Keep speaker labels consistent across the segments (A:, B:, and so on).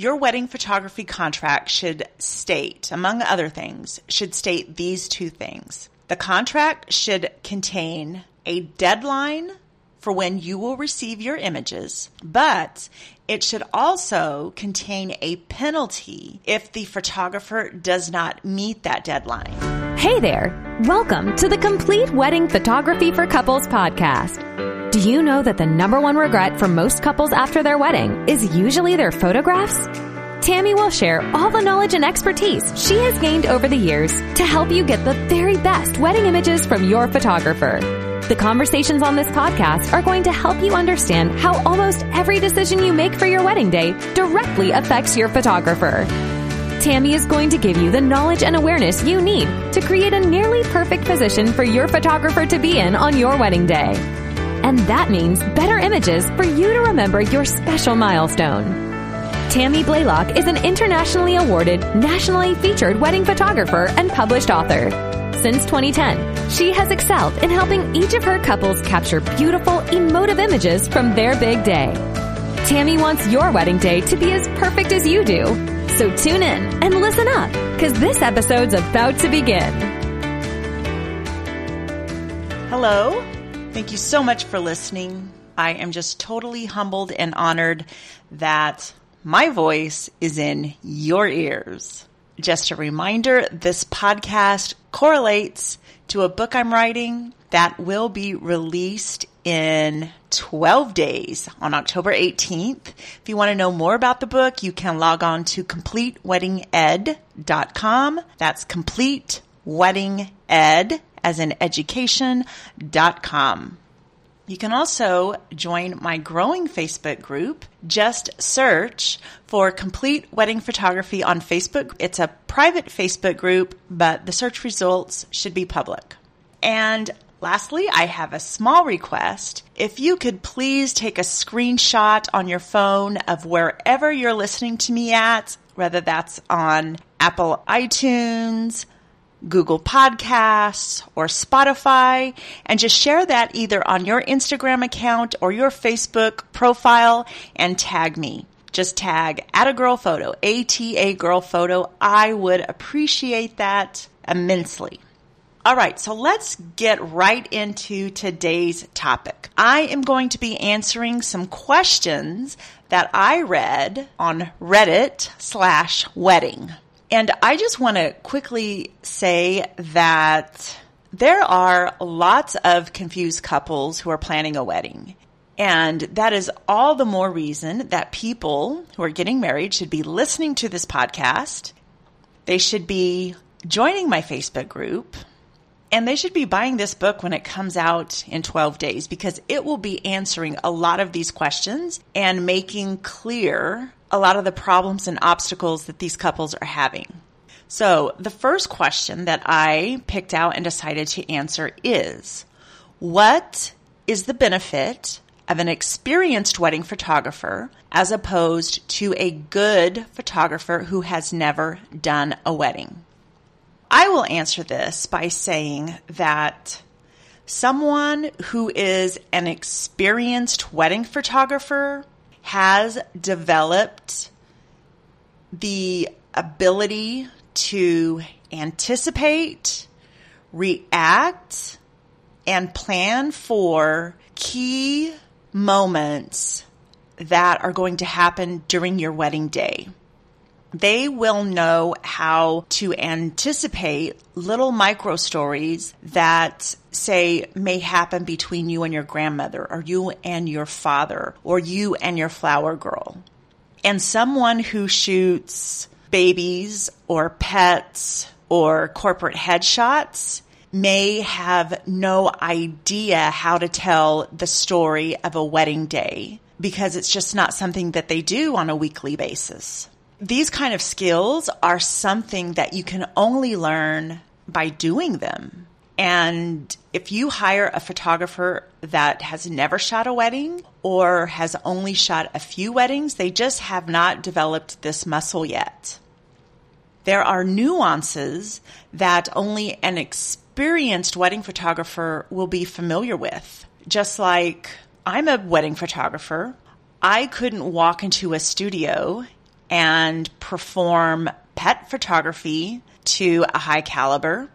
A: Your wedding photography contract should state, among other things, should state these two things. The contract should contain a deadline for when you will receive your images, but it should also contain a penalty if the photographer does not meet that deadline.
B: Hey there! Welcome to the Complete Wedding Photography for Couples podcast. Do you know that the number one regret for most couples after their wedding is usually their photographs? Tammy will share all the knowledge and expertise she has gained over the years to help you get the very best wedding images from your photographer. The conversations on this podcast are going to help you understand how almost every decision you make for your wedding day directly affects your photographer. Tammy is going to give you the knowledge and awareness you need to create a nearly perfect position for your photographer to be in on your wedding day. And that means better images for you to remember your special milestone. Tammy Blaylock is an internationally awarded, nationally featured wedding photographer and published author. Since 2010, she has excelled in helping each of her couples capture beautiful, emotive images from their big day. Tammy wants your wedding day to be as perfect as you do. So tune in and listen up, because this episode's about to begin.
A: Hello. Thank you so much for listening. I am just totally humbled and honored that my voice is in your ears. Just a reminder, this podcast correlates to a book I'm writing that will be released in 12 days on October 18th. If you want to know more about the book, you can log on to completeweddinged.com. That's completeweddinged as in education.com. You can also join my growing Facebook group. Just search for Complete Wedding Photography on Facebook. It's a private Facebook group, but the search results should be public. And lastly, I have a small request. If you could please take a screenshot on your phone of wherever you're listening to me at, whether that's on Apple iTunes, Google Podcasts or Spotify and just share that either on your Instagram account or your Facebook profile and tag me. Just tag at a girl photo, ATA girl photo. I would appreciate that immensely. All right, so let's get right into today's topic. I am going to be answering some questions that I read on Reddit slash wedding. And I just want to quickly say that there are lots of confused couples who are planning a wedding. And that is all the more reason that people who are getting married should be listening to this podcast. They should be joining my Facebook group and they should be buying this book when it comes out in 12 days because it will be answering a lot of these questions and making clear a lot of the problems and obstacles that these couples are having. So, the first question that I picked out and decided to answer is What is the benefit of an experienced wedding photographer as opposed to a good photographer who has never done a wedding? I will answer this by saying that someone who is an experienced wedding photographer has developed the ability to anticipate, react, and plan for key moments that are going to happen during your wedding day. They will know how to anticipate little micro stories that say may happen between you and your grandmother or you and your father or you and your flower girl. And someone who shoots babies or pets or corporate headshots may have no idea how to tell the story of a wedding day because it's just not something that they do on a weekly basis. These kind of skills are something that you can only learn by doing them. And if you hire a photographer that has never shot a wedding or has only shot a few weddings, they just have not developed this muscle yet. There are nuances that only an experienced wedding photographer will be familiar with. Just like I'm a wedding photographer, I couldn't walk into a studio and perform pet photography to a high caliber.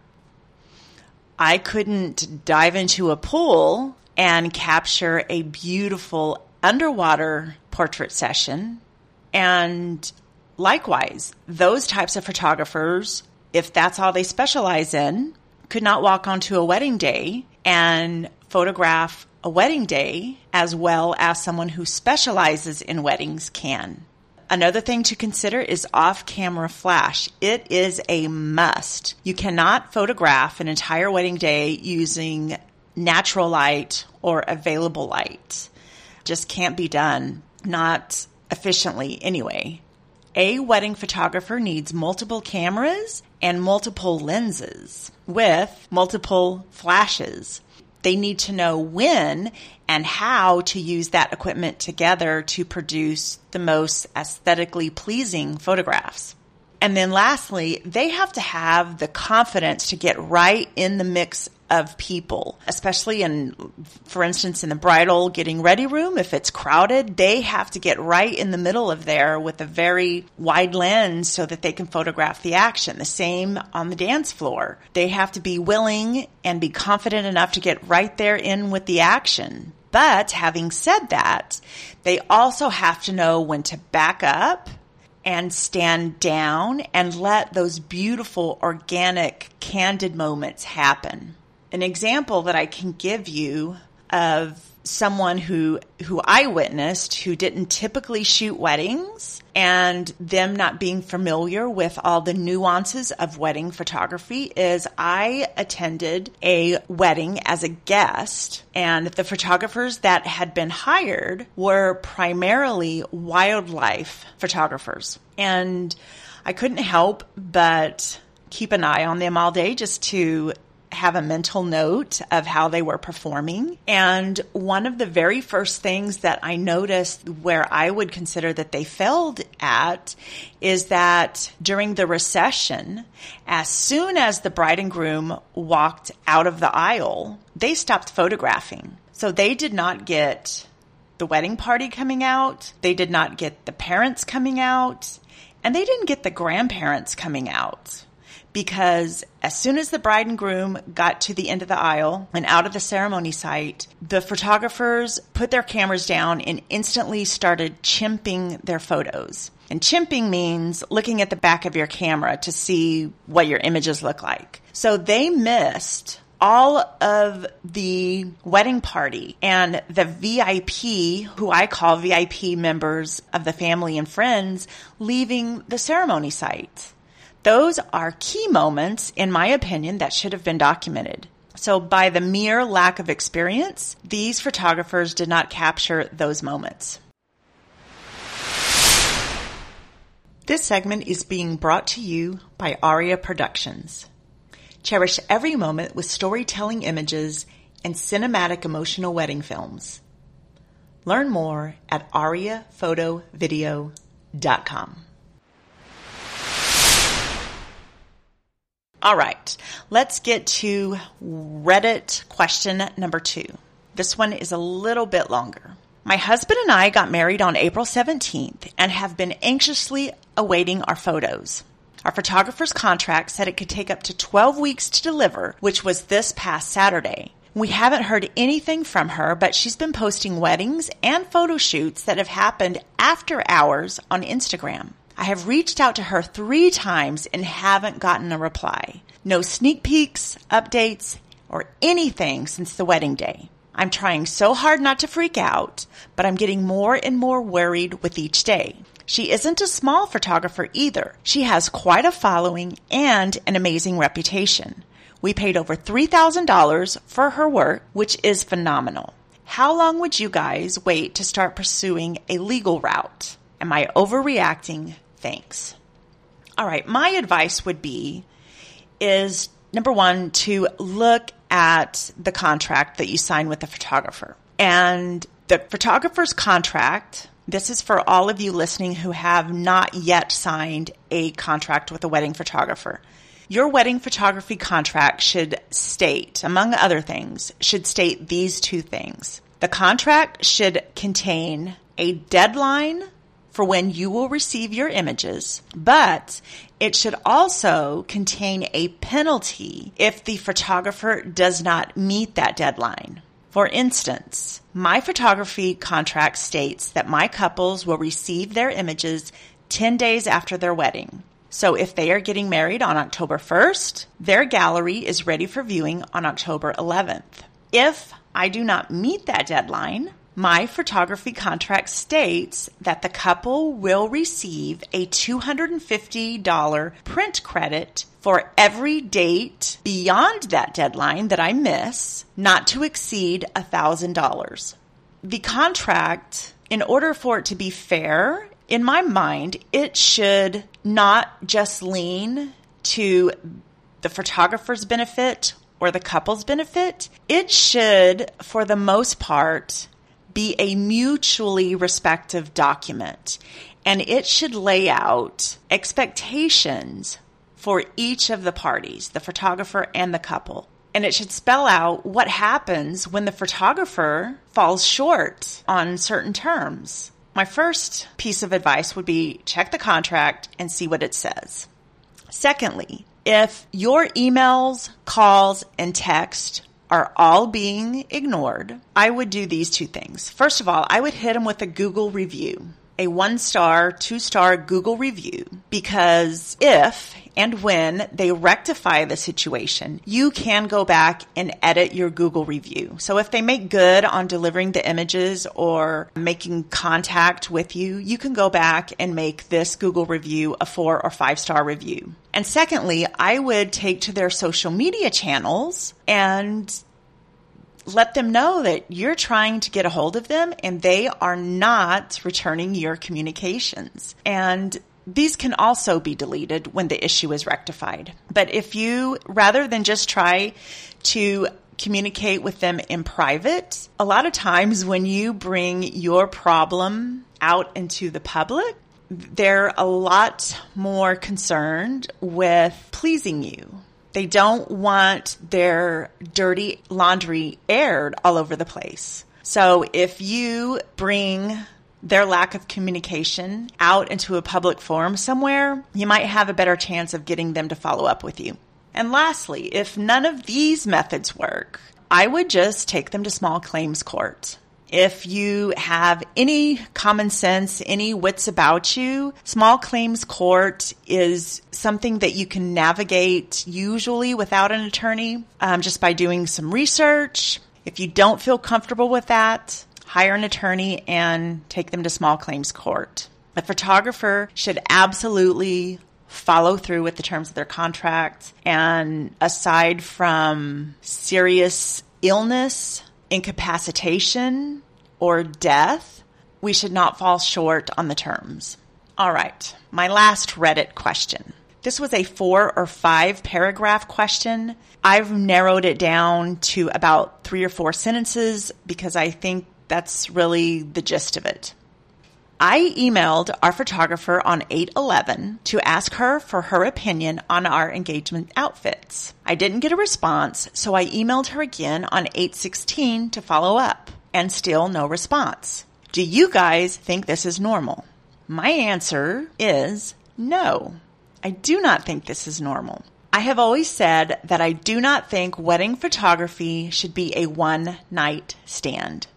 A: I couldn't dive into a pool and capture a beautiful underwater portrait session. And likewise, those types of photographers, if that's all they specialize in, could not walk onto a wedding day and photograph a wedding day as well as someone who specializes in weddings can. Another thing to consider is off camera flash. It is a must. You cannot photograph an entire wedding day using natural light or available light. Just can't be done. Not efficiently anyway. A wedding photographer needs multiple cameras and multiple lenses with multiple flashes. They need to know when and how to use that equipment together to produce the most aesthetically pleasing photographs. And then lastly, they have to have the confidence to get right in the mix of people, especially in, for instance, in the bridal getting ready room. If it's crowded, they have to get right in the middle of there with a very wide lens so that they can photograph the action. The same on the dance floor. They have to be willing and be confident enough to get right there in with the action. But having said that, they also have to know when to back up and stand down and let those beautiful, organic, candid moments happen. An example that I can give you of someone who who I witnessed who didn't typically shoot weddings and them not being familiar with all the nuances of wedding photography is I attended a wedding as a guest and the photographers that had been hired were primarily wildlife photographers. And I couldn't help but keep an eye on them all day just to have a mental note of how they were performing. And one of the very first things that I noticed where I would consider that they failed at is that during the recession, as soon as the bride and groom walked out of the aisle, they stopped photographing. So they did not get the wedding party coming out. They did not get the parents coming out and they didn't get the grandparents coming out because as soon as the bride and groom got to the end of the aisle and out of the ceremony site, the photographers put their cameras down and instantly started chimping their photos. And chimping means looking at the back of your camera to see what your images look like. So they missed all of the wedding party and the VIP, who I call VIP members of the family and friends, leaving the ceremony site. Those are key moments, in my opinion, that should have been documented. So, by the mere lack of experience, these photographers did not capture those moments. This segment is being brought to you by Aria Productions. Cherish every moment with storytelling images and cinematic emotional wedding films. Learn more at ariaphotovideo.com. All right, let's get to Reddit question number two. This one is a little bit longer. My husband and I got married on April 17th and have been anxiously awaiting our photos. Our photographer's contract said it could take up to 12 weeks to deliver, which was this past Saturday. We haven't heard anything from her, but she's been posting weddings and photo shoots that have happened after hours on Instagram. I have reached out to her three times and haven't gotten a reply. No sneak peeks, updates, or anything since the wedding day. I'm trying so hard not to freak out, but I'm getting more and more worried with each day. She isn't a small photographer either. She has quite a following and an amazing reputation. We paid over $3,000 for her work, which is phenomenal. How long would you guys wait to start pursuing a legal route? Am I overreacting? Thanks. All right. My advice would be is number one, to look at the contract that you sign with the photographer. And the photographer's contract, this is for all of you listening who have not yet signed a contract with a wedding photographer. Your wedding photography contract should state, among other things, should state these two things. The contract should contain a deadline for when you will receive your images, but it should also contain a penalty if the photographer does not meet that deadline. For instance, my photography contract states that my couples will receive their images 10 days after their wedding. So if they are getting married on October 1st, their gallery is ready for viewing on October 11th. If I do not meet that deadline, my photography contract states that the couple will receive a $250 print credit for every date beyond that deadline that I miss, not to exceed $1,000. The contract, in order for it to be fair, in my mind, it should not just lean to the photographer's benefit or the couple's benefit. It should, for the most part, be a mutually respective document and it should lay out expectations for each of the parties, the photographer and the couple. And it should spell out what happens when the photographer falls short on certain terms. My first piece of advice would be check the contract and see what it says. Secondly, if your emails, calls, and text are all being ignored, I would do these two things. First of all, I would hit them with a Google review, a one star, two star Google review, because if and when they rectify the situation, you can go back and edit your Google review. So if they make good on delivering the images or making contact with you, you can go back and make this Google review a four or five star review. And secondly, I would take to their social media channels and let them know that you're trying to get a hold of them and they are not returning your communications. And these can also be deleted when the issue is rectified. But if you, rather than just try to communicate with them in private, a lot of times when you bring your problem out into the public, they're a lot more concerned with pleasing you. They don't want their dirty laundry aired all over the place. So if you bring their lack of communication out into a public forum somewhere, you might have a better chance of getting them to follow up with you. And lastly, if none of these methods work, I would just take them to small claims court. If you have any common sense, any wits about you, small claims court is something that you can navigate usually without an attorney um, just by doing some research. If you don't feel comfortable with that, hire an attorney and take them to small claims court. A photographer should absolutely follow through with the terms of their contract. And aside from serious illness, incapacitation, or death, we should not fall short on the terms. All right, my last Reddit question. This was a four or five paragraph question. I've narrowed it down to about three or four sentences because I think that's really the gist of it. I emailed our photographer on 811 to ask her for her opinion on our engagement outfits. I didn't get a response, so I emailed her again on 816 to follow up, and still no response. Do you guys think this is normal? My answer is no. I do not think this is normal. I have always said that I do not think wedding photography should be a one night stand.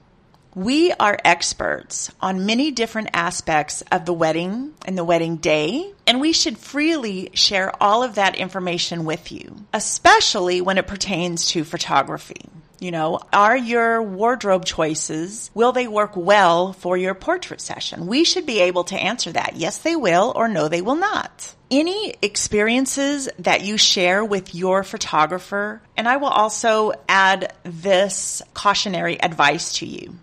A: We are experts on many different aspects of the wedding and the wedding day, and we should freely share all of that information with you, especially when it pertains to photography. You know, are your wardrobe choices, will they work well for your portrait session? We should be able to answer that. Yes, they will, or no, they will not. Any experiences that you share with your photographer, and I will also add this cautionary advice to you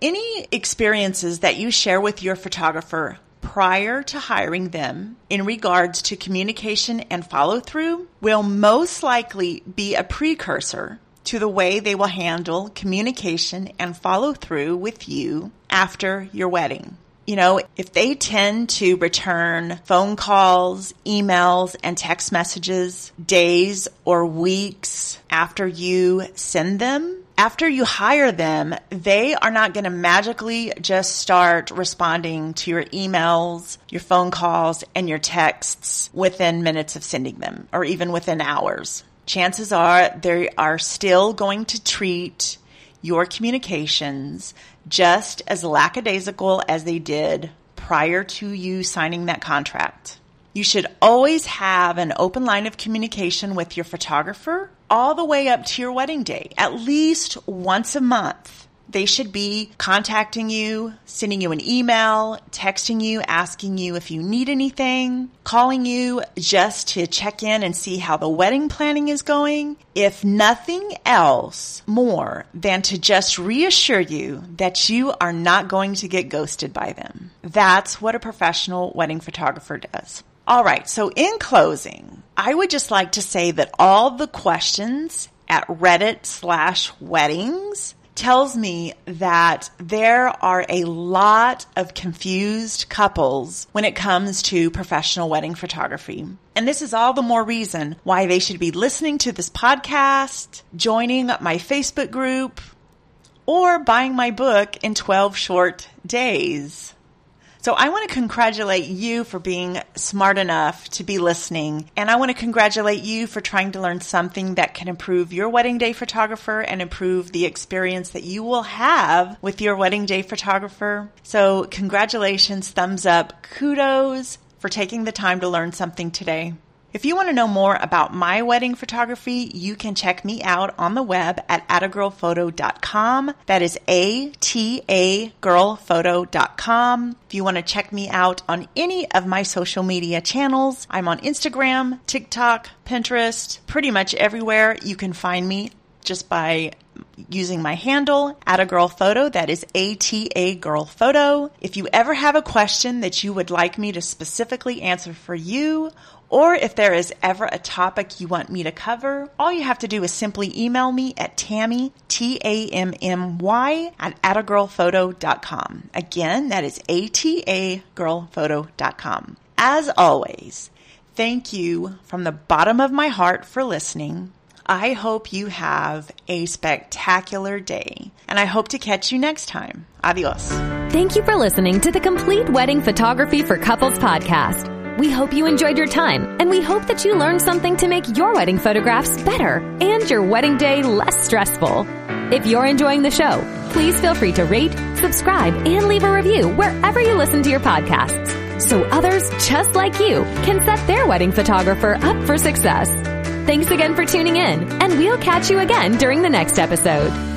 A: any experiences that you share with your photographer prior to hiring them in regards to communication and follow through will most likely be a precursor to the way they will handle communication and follow through with you after your wedding. You know, if they tend to return phone calls, emails, and text messages days or weeks after you send them, after you hire them, they are not going to magically just start responding to your emails, your phone calls, and your texts within minutes of sending them or even within hours. Chances are they are still going to treat your communications just as lackadaisical as they did prior to you signing that contract. You should always have an open line of communication with your photographer all the way up to your wedding day, at least once a month. They should be contacting you, sending you an email, texting you, asking you if you need anything, calling you just to check in and see how the wedding planning is going. If nothing else more than to just reassure you that you are not going to get ghosted by them. That's what a professional wedding photographer does. All right. So in closing, I would just like to say that all the questions at Reddit slash weddings tells me that there are a lot of confused couples when it comes to professional wedding photography. And this is all the more reason why they should be listening to this podcast, joining my Facebook group, or buying my book in 12 short days. So I want to congratulate you for being smart enough to be listening. And I want to congratulate you for trying to learn something that can improve your wedding day photographer and improve the experience that you will have with your wedding day photographer. So congratulations, thumbs up, kudos for taking the time to learn something today. If you want to know more about my wedding photography, you can check me out on the web at atagirlphoto.com. That is A-T-A girlphoto.com. If you want to check me out on any of my social media channels, I'm on Instagram, TikTok, Pinterest, pretty much everywhere you can find me just by using my handle at a girl photo. That is ATA girl photo. If you ever have a question that you would like me to specifically answer for you or if there is ever a topic you want me to cover, all you have to do is simply email me at Tammy, T-A-M-M-Y, at atagirlphoto.com. Again, that is A-T-A girlphoto.com. As always, thank you from the bottom of my heart for listening. I hope you have a spectacular day, and I hope to catch you next time. Adios.
B: Thank you for listening to the Complete Wedding Photography for Couples podcast. We hope you enjoyed your time, and we hope that you learned something to make your wedding photographs better and your wedding day less stressful. If you're enjoying the show, please feel free to rate, subscribe, and leave a review wherever you listen to your podcasts so others just like you can set their wedding photographer up for success. Thanks again for tuning in, and we'll catch you again during the next episode.